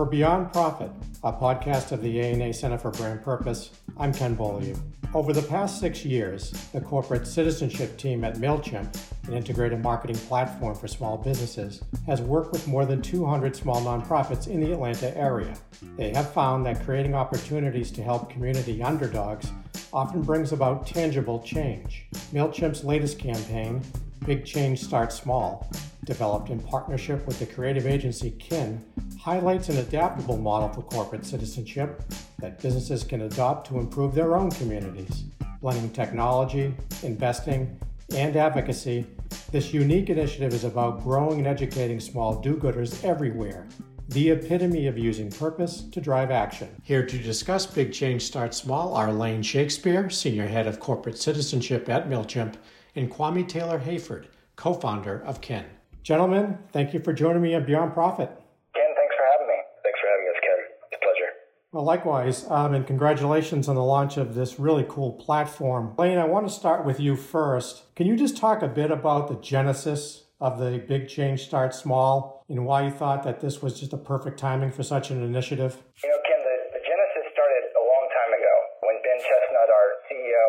For Beyond Profit, a podcast of the ANA Center for Brand Purpose, I'm Ken Beaulieu. Over the past six years, the corporate citizenship team at MailChimp, an integrated marketing platform for small businesses, has worked with more than 200 small nonprofits in the Atlanta area. They have found that creating opportunities to help community underdogs often brings about tangible change. MailChimp's latest campaign, Big Change Starts Small, developed in partnership with the creative agency Kin, highlights an adaptable model for corporate citizenship that businesses can adopt to improve their own communities. Blending technology, investing, and advocacy, this unique initiative is about growing and educating small do gooders everywhere the epitome of using purpose to drive action. Here to discuss Big Change Starts Small are Lain Shakespeare, Senior Head of Corporate Citizenship at MailChimp, and Kwame Taylor Hayford, co founder of Kin. Gentlemen, thank you for joining me on Beyond Profit. Ken, thanks for having me. Thanks for having us, Ken. It's a pleasure. Well, likewise, um, and congratulations on the launch of this really cool platform. Lain, I want to start with you first. Can you just talk a bit about the genesis of the Big Change Start Small and why you thought that this was just a perfect timing for such an initiative? You know, Ken, the, the genesis started a long time ago when Ben Chestnut, our CEO,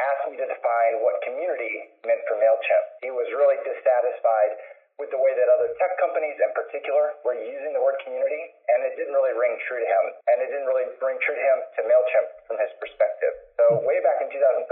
asked me to define what community meant for MailChimp. He was really dissatisfied with the way that other tech companies in particular were using the word community, and it didn't really ring true to him. And it didn't really ring true to him to From his perspective. So way back in 2013,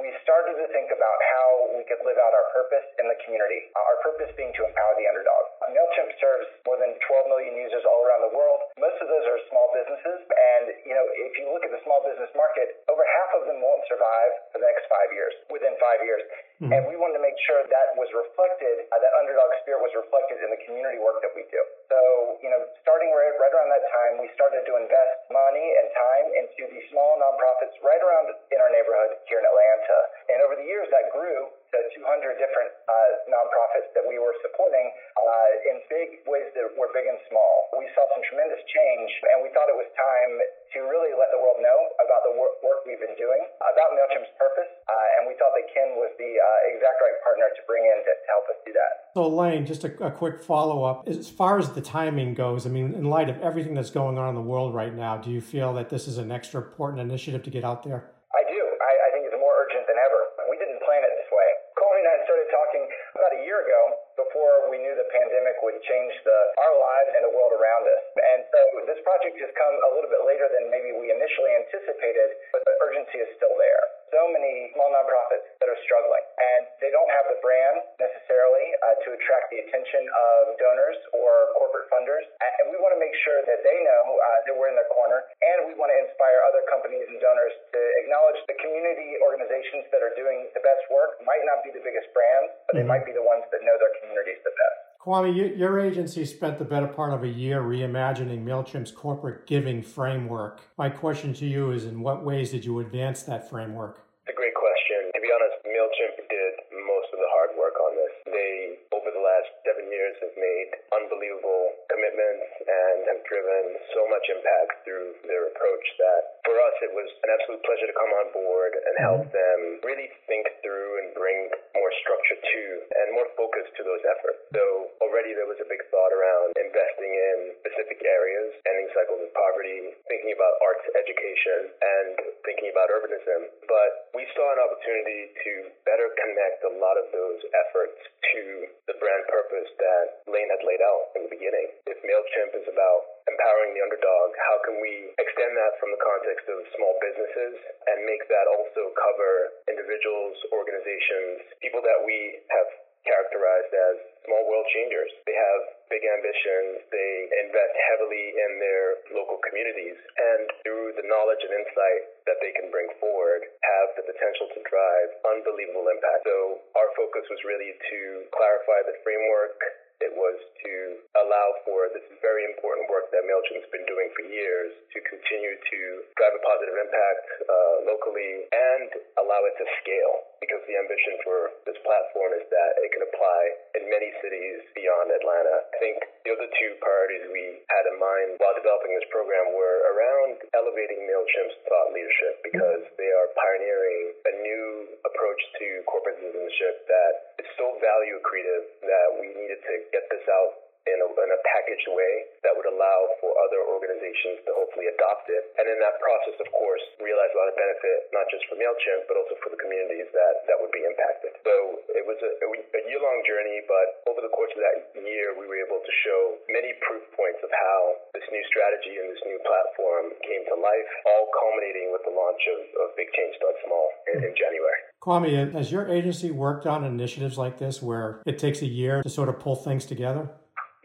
we started to think about how we could live out our purpose in the community. Uh, our purpose being to empower the underdog. MailChimp serves more than 12 million users all around the world. Most of those are small businesses. And, you know, if you look at the small business market, over half of them won't survive for the next five years, within five years. Mm-hmm. And we wanted to make sure that was reflected, uh, that underdog spirit was reflected in the community work that we do. So, you know, starting right, right around that time, we started to invest money and time into these small nonprofits right around in our neighborhood here in Atlanta. And over the years, that grew to 200 different uh, nonprofits that we were supporting uh, in big ways that were big and small. We saw some tremendous change, and we thought it was time to really let the world know about the work, work we've been doing, about MailChimp's purpose, uh, and we thought that Kin was the uh, exact right partner to bring in to, to help us do that. So, Lain, just a, a quick follow up. As far as the timing goes, I mean, in light of everything that's going on in the world right now, do you feel that this is an extra important initiative to get out there? I do. I, I think it's more urgent than ever. We didn't plan it this way. Colin and I started talking about a year ago before we knew the pandemic would change the, our lives and the world around us. And so this project has come a little bit later than maybe we initially anticipated, but the urgency is still there. So many small nonprofits that are struggling, and they don't have the brand necessarily uh, to attract the attention of donors or corporate funders. And we want to make sure that they know uh, that we're in their corner, and we want to inspire other companies and donors to acknowledge the community organizations that are doing the best work might not be the biggest brands, but they mm-hmm. might be the ones that know their communities the best. Kwame, your agency spent the better part of a year reimagining MailChimp's corporate giving framework. My question to you is in what ways did you advance that framework? It's a great question. To be honest, MailChimp did most of the hard work on this. They, over the last seven years, have made unbelievable commitments and have driven so much impact through their approach that for us it was an absolute pleasure to come on board and help mm-hmm. them really think through and bring more structure to and more focus to those efforts. So already there was a big thought around investing in specific areas, ending cycles of poverty, thinking about arts education, and thinking about urbanism. But we saw an opportunity to better connect a lot of those efforts to the brand purpose that Lain had laid out in the beginning. If MailChimp is about the underdog, how can we extend that from the context of small businesses and make that also cover individuals, organizations, people that we have characterized as small world changers. They have big ambitions. They invest heavily in their local communities. And through the knowledge and insight that they can bring forward, have the potential to drive unbelievable impact. So our focus was really to clarify the framework it was to allow for this very important work that MailChimp's been doing for years to continue to drive a positive impact uh, locally and allow it to scale because the ambition for this platform is that it can apply in many cities beyond Atlanta. I think the other two priorities we had in mind while developing this program were around elevating MailChimp's thought leadership because they are pioneering a new approach to corporate citizenship that so value accretive that we needed to get this out in a, packaged way that would allow for other organizations to hopefully adopt it. And in that process, of course, realize a lot of benefit, not just for MailChimp, but also for the communities that, that would be impacted. So it was a, a year long journey, but over the course of that year, we were able to show many proof points of how this new strategy and this new platform came to life, all culminating with the launch of, of Big Change Start Small in, in January. Kwame, has your agency worked on initiatives like this where it takes a year to sort of pull things together?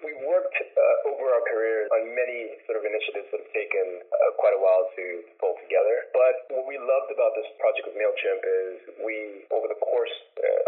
We've worked uh, over our careers on many sort of initiatives that have taken uh, quite a while to pull together. But what we loved about this project with MailChimp is we, over the course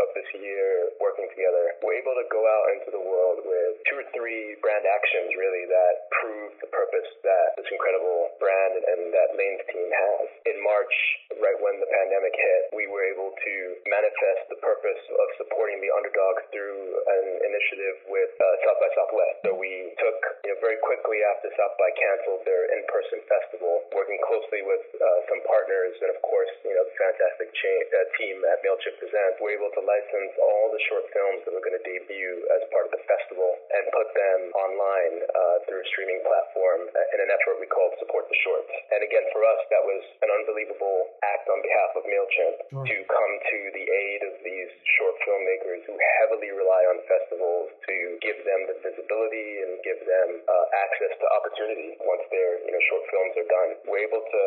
of this year working together, we're able to go out into the world with two or three brand actions really that prove the purpose that this incredible brand and that Lain's team has. In March, right when the pandemic hit, we were able to manifest the purpose of supporting the underdog through an initiative with uh, South by Southwest. So we took, you know, very quickly after South by canceled their in-person festival, working closely with uh, some partners and, of course, you know, the fantastic cha- uh, team at MailChimp Presents, we're able to license all the short films that were going to debut as part of the festival and put them online uh, through a streaming platform in an effort we called Support the Shorts. And again, for us, that was an unbelievable act on behalf of MailChimp sure. to come to the aid of these short filmmakers who heavily rely on festivals to give them the visibility and give them uh, access to opportunity once their you know short films are done. We're able to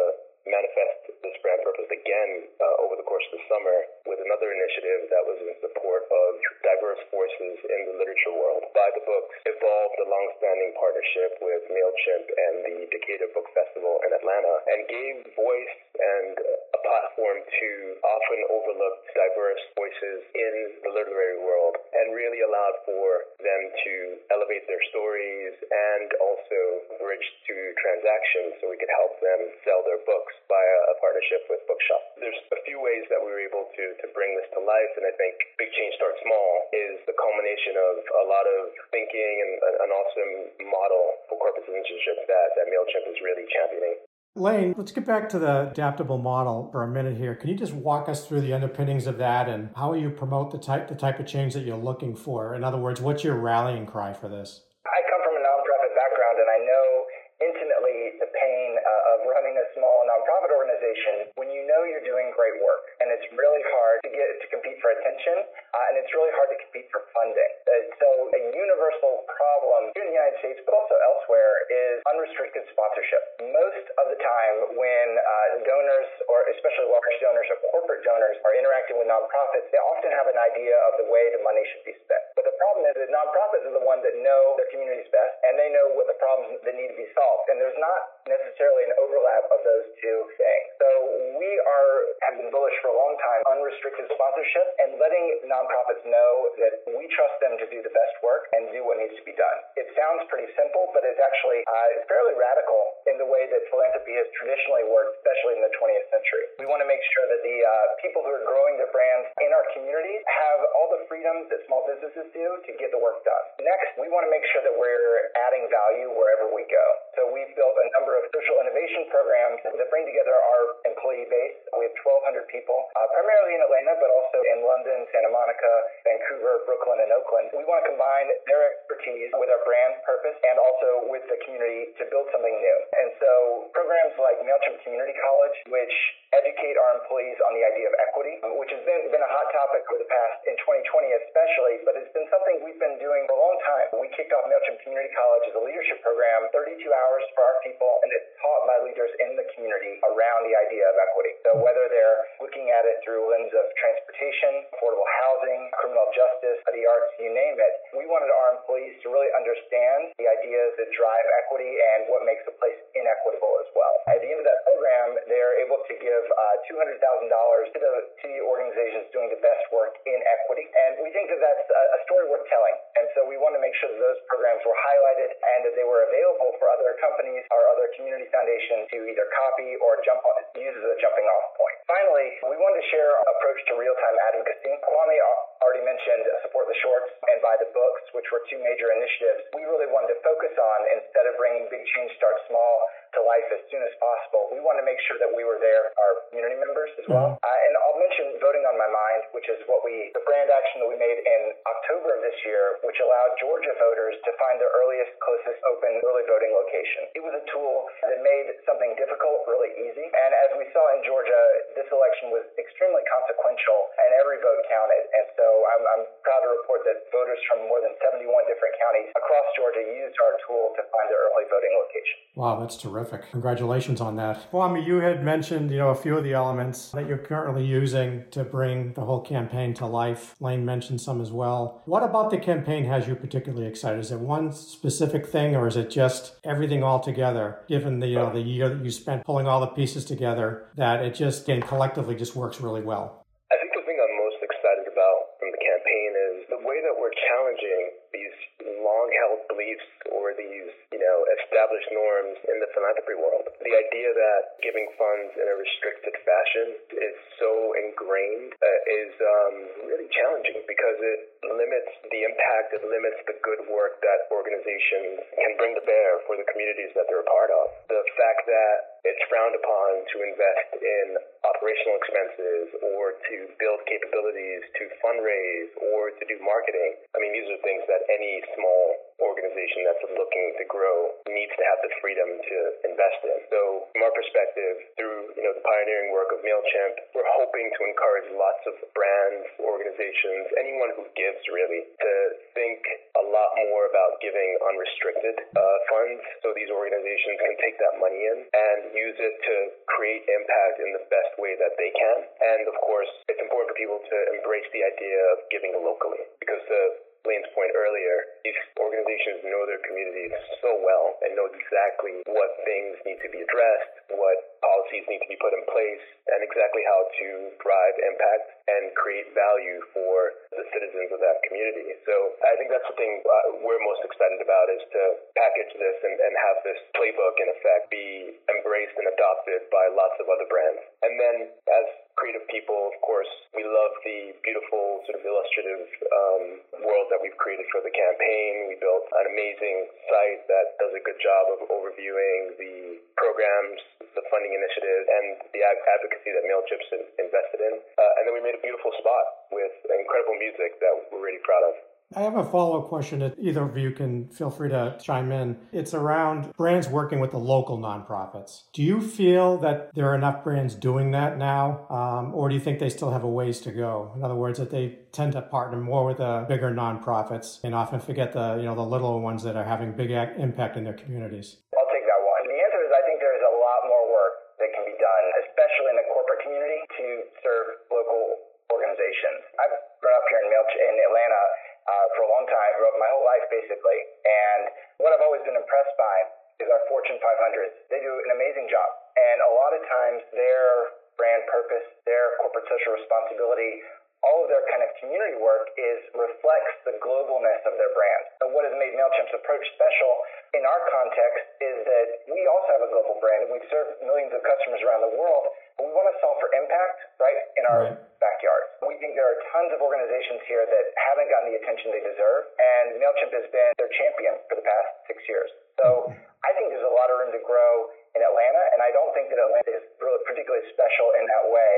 manifest this brand purpose again uh, over the course of the summer with another initiative that was in support of diverse voices in the literature world. By the Books evolved a long-standing partnership with MailChimp and the Decatur Book Festival in Atlanta and gave voice and a platform to often overlooked diverse voices in the literary world and really allowed for them to elevate their stories and also bridge to transactions so we could help them sell their books via a partnership with Bookshop. There's a few ways that we were able to, to bring this to life, and I think Big Change Starts Small is the culmination of a lot of thinking and an awesome model for corporate citizenship that, that MailChimp is really championing. Lain, let's get back to the adaptable model for a minute here. Can you just walk us through the underpinnings of that and how you promote the type the type of change that you're looking for? In other words, what's your rallying cry for this? I come from a nonprofit background and I know intimately the pain uh, of running a small nonprofit organization when you know you're doing great work and it's really hard to get to compete for attention uh, and it's really hard to compete for funding. Uh, so a universal problem here in the United States but also elsewhere is unrestricted sponsorship. Most of the time when uh, donors or especially large donors or corporate donors are interacting with nonprofits, they often have an idea of the way the money should be spent. But the problem is that nonprofits are the ones that know their communities best and they know what the problems that need to be solved. And there's not necessarily an overlap of those two things. So we are have been bullish for a long time unrestricted sponsorship and letting nonprofits know that we trust them to do the best work and do what needs to be done. It sounds pretty simple, but it's actually uh, fairly radical in the way that philanthropy has traditionally worked, especially in the 20th century. We want to make sure that the uh, people who are growing their brands in our communities have all the freedoms that small businesses do to get the work done. Next, we want to make sure that we're adding value wherever we go. So we've built a number of social innovation programs that bring together our employee base. We have 1,200 people, uh, primarily in Atlanta, but also in London, Santa Monica, Vancouver, Brooklyn, and Oakland. We want to combine their expertise with our brand purpose and also with the community to build something new. And so programs like MailChimp Community College, which educate our employees on the idea of equity, which has been, been a hot topic for the past, in 2020 especially, but it's been something we've been doing for a long time. We kicked off MailChimp Community College as a leadership program, 32 hours for our people, and it's taught by leaders in the community around the idea of equity. So whether they're looking at it through a lens of transportation, affordable housing, criminal justice, the arts, you name it, we wanted our employees to really understand the ideas that drive equity and what makes a place inequitable as well. At the end of that program, they're able to give uh, $200,000 to the, to the organizations doing the best work in equity. And we think that that's a, a story worth telling. And so we want to make sure that those programs were highlighted and that they were available for other companies or other community foundations to either copy or jump on, use as a jumping off point. Finally, we wanted to share our approach to real-time advocacy. Kwame already mentioned support the shorts and By the Books, which were two major initiatives we really wanted to focus on instead of bringing big change start small to life as soon as possible. We want to make sure that we were there, our community members as well. Mm-hmm. Uh, and I'll mention voting on my mind, which is what we, the brand action that we made in October of this year, which allowed Georgia voters to find their earliest, closest open early voting location. It was a tool that made something difficult really easy. And as we saw in Georgia, this election was extremely consequential and every vote counted. And so I'm, I'm proud to report that voters from more than 71 different counties across Georgia used our tool to find their early voting location. Wow, that's terrific. Congratulations on that. Well, I mean, you had mentioned, you know, a few of the elements that you're currently using to bring the whole campaign to life. Lain mentioned some as well. What about the campaign has you particularly excited? Is it one specific thing or is it just everything all together, given the, you know, the year that you spent pulling all the pieces together, that it just, again, collectively just works really well? I think the thing I'm most excited about from the campaign is the way that we're challenging these long held beliefs or these, you know, established norms in the philanthropy world. The idea that giving funds in a restricted fashion is so ingrained uh, is um, really challenging because it limits the impact, it limits the good work that organizations can bring to bear for the communities that they're a part of. The fact that it's frowned upon to invest in operational expenses or to build capabilities to fundraise or to do marketing. I mean, these are things that any small organization that's looking to grow needs to have the freedom to invest in. So from our perspective, through you know the pioneering work of MailChimp, we're hoping to encourage lots of brands, organizations, anyone who gives really to think a lot more about giving unrestricted uh, funds so these organizations can take that money in and use it to create impact in the best way that they can. And of course, it's important for people to embrace the idea of giving locally because the Lain's point earlier, these organizations know their communities so well and know exactly what things need to be addressed, what policies need to be put in place, and exactly how to drive impact and create value for the citizens of that community. So I think that's the thing uh, we're most excited about is to package this and, and have this playbook in effect be embraced and adopted by lots of other brands. And then as creative people, of course, we love the beautiful sort of illustrative um, world that we've created for the campaign. We built an amazing site that does a good job of overviewing the programs, the funding initiatives, and the advocacy that MailChimp's invested in. Uh, and then we made a beautiful spot with incredible music that we're really proud of. I have a follow up question that either of you can feel free to chime in. It's around brands working with the local nonprofits. Do you feel that there are enough brands doing that now, um, or do you think they still have a ways to go? In other words, that they tend to partner more with the bigger nonprofits and often forget the you know the little ones that are having big impact in their communities. I'll take that one. The answer is I think there is a lot more work that can be done, especially in the corporate community, to serve local organizations. I've grown up here in, Milch- in Atlanta uh, for a long time, my whole life basically. And what I've always been impressed by is our Fortune 500s. They do an amazing job. And a lot of times their brand purpose, their corporate social responsibility, all of their kind of community work is reflects the globalness of their brand. And what has made MailChimp's approach special in our context is that we also have a global brand and we serve millions of customers around the world, but we want to solve for impact, right, in our right. backyard. We think there are tons of organizations here that haven't gotten the attention they deserve, and MailChimp has been their champion for the past six years. So mm-hmm. I think there's a lot of room to grow in Atlanta, and I don't think that Atlanta is really particularly special in that way.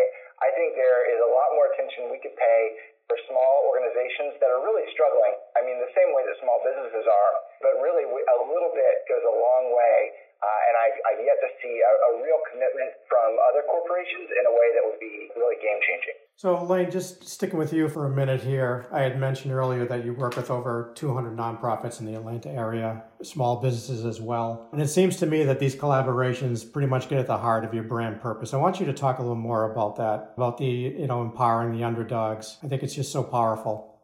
I think there is a lot more attention we could pay for small organizations that are really struggling. I mean, the same way that small businesses are, but really a little bit goes a long way uh, and I, I've yet to see a, a, real commitment from other corporations in a way that would be really game changing. So, Lain, just sticking with you for a minute here. I had mentioned earlier that you work with over 200 nonprofits in the Atlanta area, small businesses as well. And it seems to me that these collaborations pretty much get at the heart of your brand purpose. I want you to talk a little more about that, about the, you know, empowering the underdogs. I think it's just so powerful.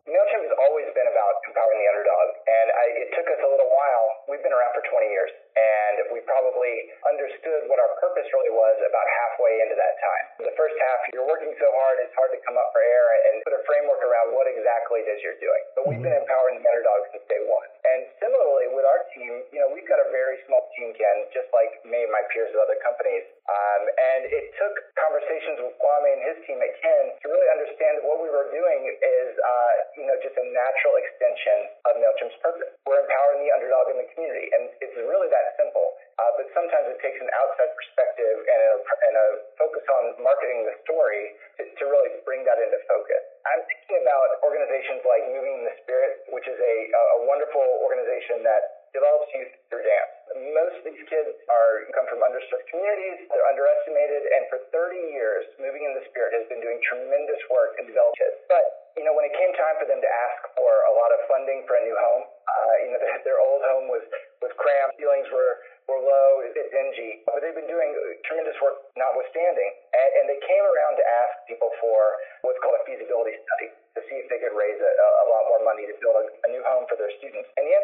doing is, uh, you know, just a natural extension of MailChimp's purpose. We're empowering the underdog in the community, and it's really that simple. Uh, but sometimes it takes an outside perspective and a, and a focus on marketing the story to, to really bring that into focus. I'm thinking about organizations like Moving the Spirit, which is a, a wonderful organization that develops youth through dance. Most of these kids are come from underserved communities, they're underestimated, and for 30 years, Moving in the Spirit has been doing tremendous work in developing kids. But, you know, when it came time for them to ask for a lot of funding for a new home, uh, you know, their old home was, was cramped, ceilings were were low, a bit dingy, but they've been doing tremendous work notwithstanding. And, and they came around to ask people for what's called a feasibility study to see if they could raise a, a lot more money to build a, a new home for their students. And the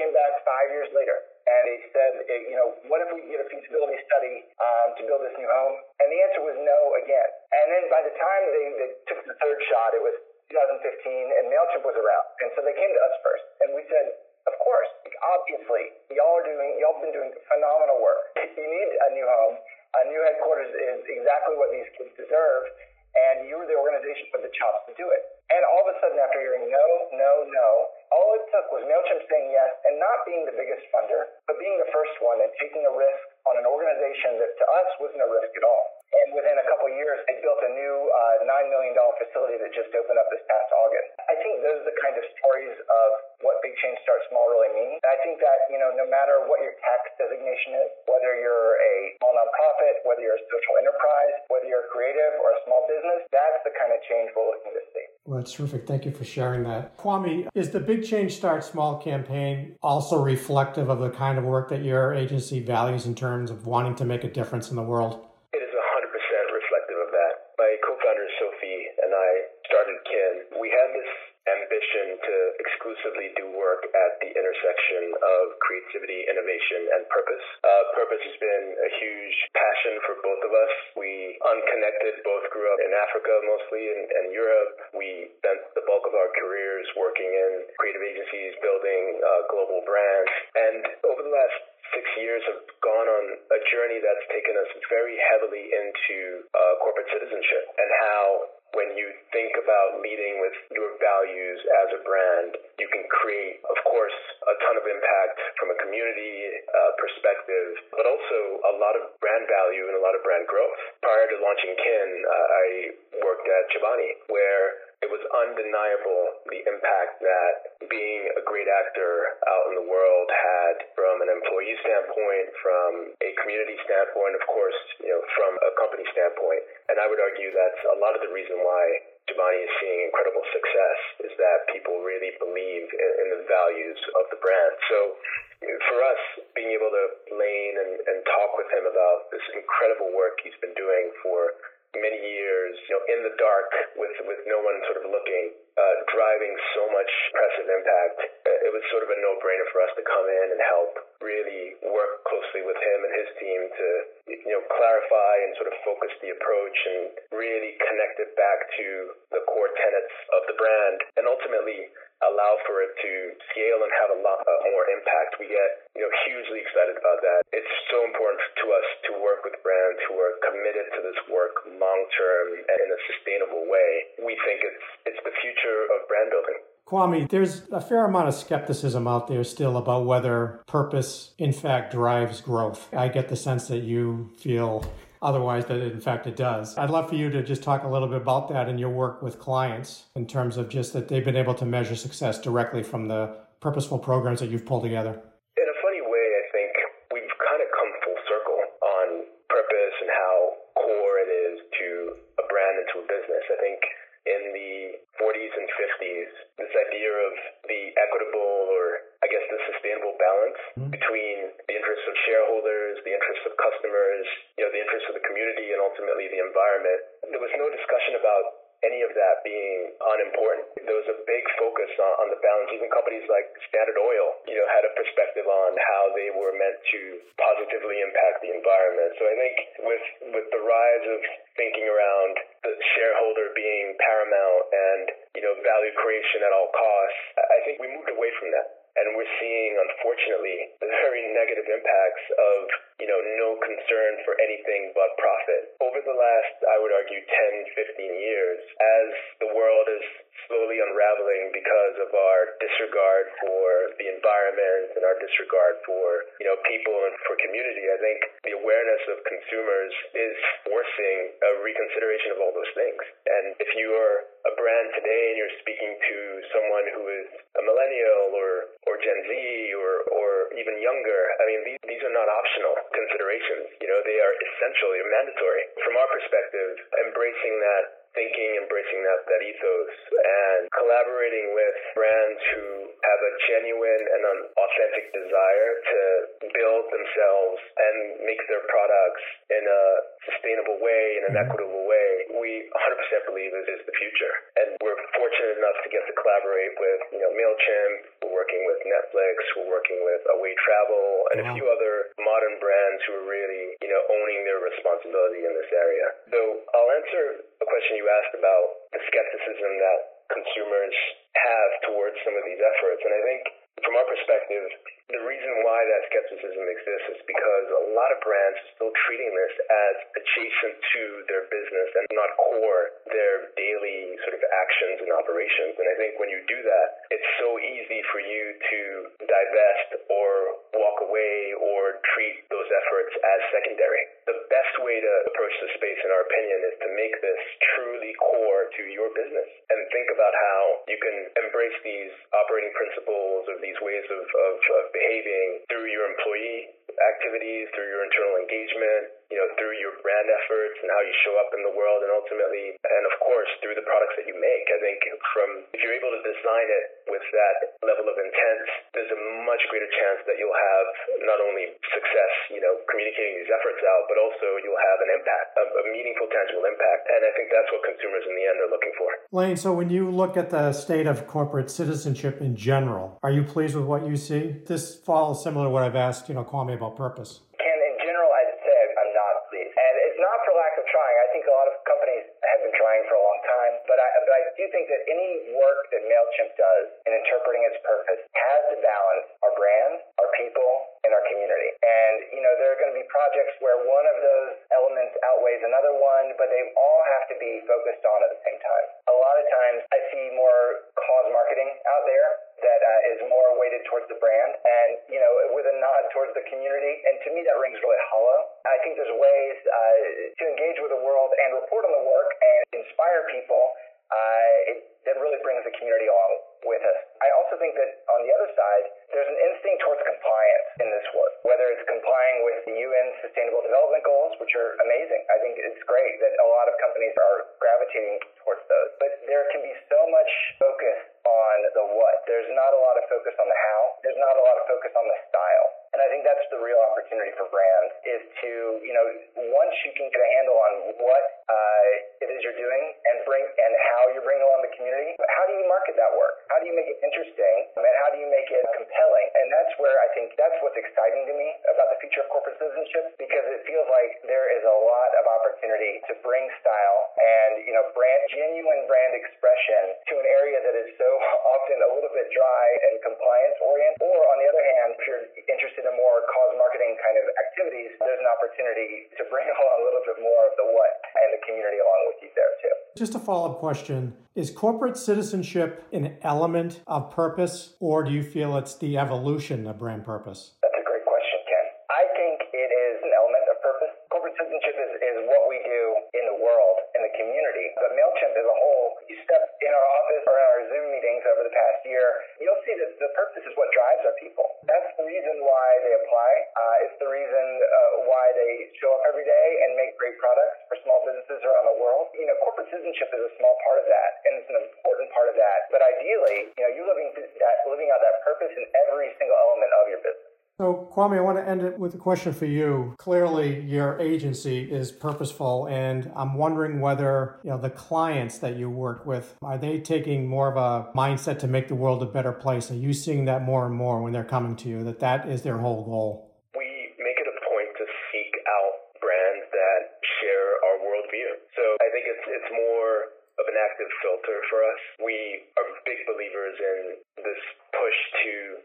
came back five years later and they said, you know, what if we get a feasibility study um, to build this new home? And the answer was no again. And then by the time they, they took the third shot, it was 2015, and MailChimp was around. And so they came to us first. And we said, of course, obviously, y'all are doing, y'all have been doing phenomenal work. You need a new home. A new headquarters is exactly what these kids deserve, and you were the organization with the chops to do it. And all of a sudden, after hearing no, no, no, all it took was MailChimp saying yes and not being the biggest funder, but being the first one and taking a risk on an organization that to us wasn't a risk at all. And within a couple years, they built a new uh, $9 million facility that just opened up this past August. I think those are the kind of stories of what big change start small really mean. And I think that, you know, no matter what your designation is, whether you're a small nonprofit, whether you're a social enterprise, whether you're creative or a small business, that's the kind of change we're looking to see. Well, that's terrific. Thank you for sharing that. Kwame, is the Big Change Start Small campaign also reflective of the kind of work that your agency values in terms of wanting to make a difference in the world? exclusively do work at the intersection of creativity, innovation, and purpose. Uh, purpose has been a huge passion for both of us. We, unconnected, both grew up in Africa mostly and, and Europe. We spent the bulk of our careers working in creative agencies, building uh, global brands. And over the last six years have gone on a journey that's taken us very heavily into uh, corporate citizenship and how when you think about leading with your values as a brand, you can create, of course, a ton of impact from a community uh, perspective, but also a lot of brand value and a lot of brand growth. Prior to launching Kin, uh, I worked at Chobani, where it was undeniable the impact that being a great actor out in the world had from an employee standpoint, from a community standpoint, of course, you know, from a company standpoint. And I would argue that's a lot of the reason why Chobani is seeing incredible success is that people really believe in, in the values of the brand. So for us, being able to lane and, and talk with him about this incredible work he's been doing for many years, you know, in the dark with with no one sort of looking, uh, driving so much impressive impact. Uh, it was sort of a no-brainer for us to come in and help really work closely with him and his team to, you know, clarify and sort of focus the approach and really connect it back to the core tenets of the brand and ultimately allow for it to scale and have a lot uh, more impact. We get, you know, hugely excited about that. It's so important to us to work with brands who are committed to this work long term and in a sustainable way. We think it's it's the future of brand building. Kwame, there's a fair amount of skepticism out there still about whether purpose, in fact, drives growth. I get the sense that you feel otherwise that in fact it does. I'd love for you to just talk a little bit about that and your work with clients in terms of just that they've been able to measure success directly from the purposeful programs that you've pulled together. In a funny way, I think we've kind of come full circle on purpose and how core it is to a brand and to a business. I think in the 40s and 50s, this idea of the equitable or I guess the sustainable balance mm-hmm. between the interests of shareholders, the interests of customers, you know, the interests of the community and ultimately the environment. There was no discussion about any of that being unimportant. There was a big focus on, on, the balance. Even companies like Standard Oil, you know, had a perspective on how they were meant to positively impact the environment. So I think with with the rise of thinking around the shareholder being paramount and you know value creation at all costs, I think we moved away from that And we're seeing, unfortunately, the very negative impacts of, you know, no concern for anything but profit. Over the last, I would argue, 10, 15 years, as the world is slowly unraveling because of our disregard for the environment and our disregard for, you know, people and for community, I think the awareness of consumers is forcing a reconsideration of all those things. And if you are a brand today and you're speaking to someone who is a millennial or, or Gen Z or, or even younger, I mean, these, these are not optional considerations. You know, they are essential, they're mandatory. From our perspective, embracing that thinking, embracing that, that ethos, and collaborating with brands who have a genuine and an authentic desire to build themselves and make their products in a sustainable way, in an mm-hmm. equitable way, we 100% believe it is the future. And we're fortunate enough to get to collaborate with, you know, MailChimp, we're working with Netflix, we're working with Away Travel, and wow. a few other modern brands who are really, you know, owning their responsibility in this area. So I'll answer a question you asked about the skepticism that consumers have towards some of these efforts. And I think from our perspective, the reason why that skepticism exists is because a lot of brands are still treating this as adjacent to their business and not core their daily sort of actions and operations. And I think when you do that, it's so easy for you to divest or walk away or treat those efforts as secondary. The best way to approach the space, in our opinion, is to make this truly core to your business and how you can embrace these operating principles or these ways of, of, of behaving through your employee activities, through your internal engagement, you know, through your brand efforts and how you show up in the world and ultimately, and of course, through the products that you make. I think from, if you're able to design it with that level of intent, there's a much greater chance that you'll have not only success, you know, communicating these efforts out, but also you'll have an impact, a, a meaningful, tangible impact. And I think that's what consumers in the end are looking for. Lain, so when you look at the state of corporate citizenship in general, are you pleased with what you see? This follows similar to what I've asked, you know, Kwame about purpose. Ken, in general, I'd say I'm not pleased. And it's not for lack of trying. I think a lot of companies have been trying for a long time. But I, but I do think that any work that MailChimp does in interpreting its purpose has to balance our brand, our people, and our community. And, you know, there are going to be projects where one of those elements outweighs another one, but they all have to be focused on at the same time. A lot of times I see more cause marketing out there that uh, is more weighted towards the brand and, you know, with a nod towards the community. And to me, that rings really hollow. I think there's ways uh, to engage with the world and report on the work and inspire people uh, it, that really brings the community along with us. I also think that on the other side, there's an instinct towards compliance in this work, whether it's complying with the UN Sustainable Development Goals, which are amazing. I think it's great that a lot of companies are gravitating towards those. But there can be so much focus on the what. There's not a lot of focus on the how. There's not a lot of focus on the style. And I think that's the real opportunity for brands is know, once you can get a handle on what uh, it is you're doing and bring and how you're bringing along the community, how do you market that work? How do you make it interesting? And how do you make it compelling? And that's where I think that's what's exciting to me about the future of corporate citizenship because it feels like there is a lot of opportunity to bring style and, you know, brand genuine brand expression to an area that is so often a little bit dry and compliance oriented. Or on the other hand, if you're interested in more cause marketing kind of activities, there's an opportunity to bring along a little bit more of the what and the community along with you there too. Just a follow up question. Is corporate citizenship an element of purpose, or do you feel it's the evolution of brand purpose? That's a great question, Ken. I think it is an element of purpose. Corporate citizenship is, is what we do in the world, in the. But MailChimp as a whole, you step in our office or in our Zoom meetings over the past year, you'll see that the purpose is what drives our people. That's the reason why they apply. Uh, it's the reason uh, why they show up every day and make great products for small businesses around the world. You know, corporate citizenship is a small part of that, and it's an important part of that. But ideally, you know, you living that living out that purpose in every single element of your business. So, Kwame, I want to end it with a question for you. Clearly, your agency is purposeful, and I'm wondering whether you know the clients that you work with are they taking more of a mindset to make the world a better place? Are you seeing that more and more when they're coming to you? That that is their whole goal. We make it a point to seek out brands that share our worldview. So I think it's it's more of an active filter for us. We are big believers in this push to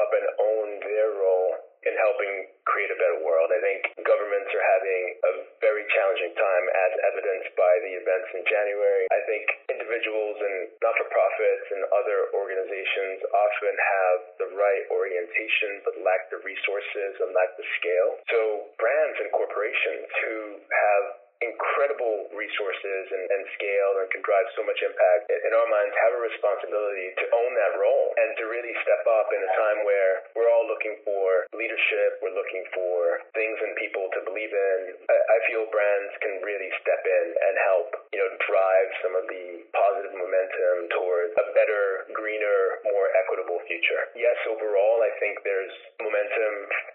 up and own their role in helping create a better world. I think governments are having a very challenging time, as evidenced by the events in January. I think individuals and not for profits and other organizations often have the right orientation but lack the resources and lack the scale. So, brands and corporations who have incredible resources and, and, scale and can drive so much impact. In our minds have a responsibility to own that role and to really step up in a time where we're all looking for leadership we're looking for things and people to believe in. I, I feel brands can really step in and help you know drive some of the positive momentum towards a better greener more equitable future. Yes overall I think there's momentum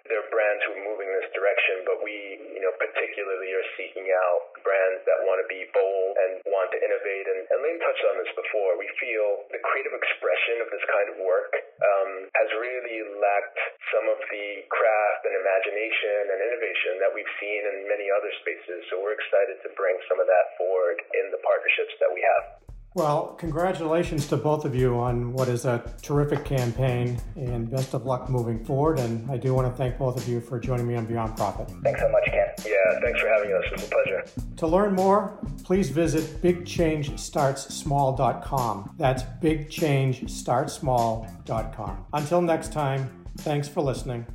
there are brands who are moving in this direction but we you know particularly out brands that want to be bold and want to innovate. And, and Lain touched on this before. We feel the creative expression of this kind of work um, has really lacked some of the craft and imagination and innovation that we've seen in many other spaces. So we're excited to bring some of that forward in the partnerships that we have. Well, congratulations to both of you on what is a terrific campaign and best of luck moving forward. And I do want to thank both of you for joining me on Beyond Profit. Thanks so much, Ken. Thanks for having us. It's a pleasure. To learn more, please visit bigchangestartsmall.com. That's bigchangestartsmall.com. Until next time, thanks for listening.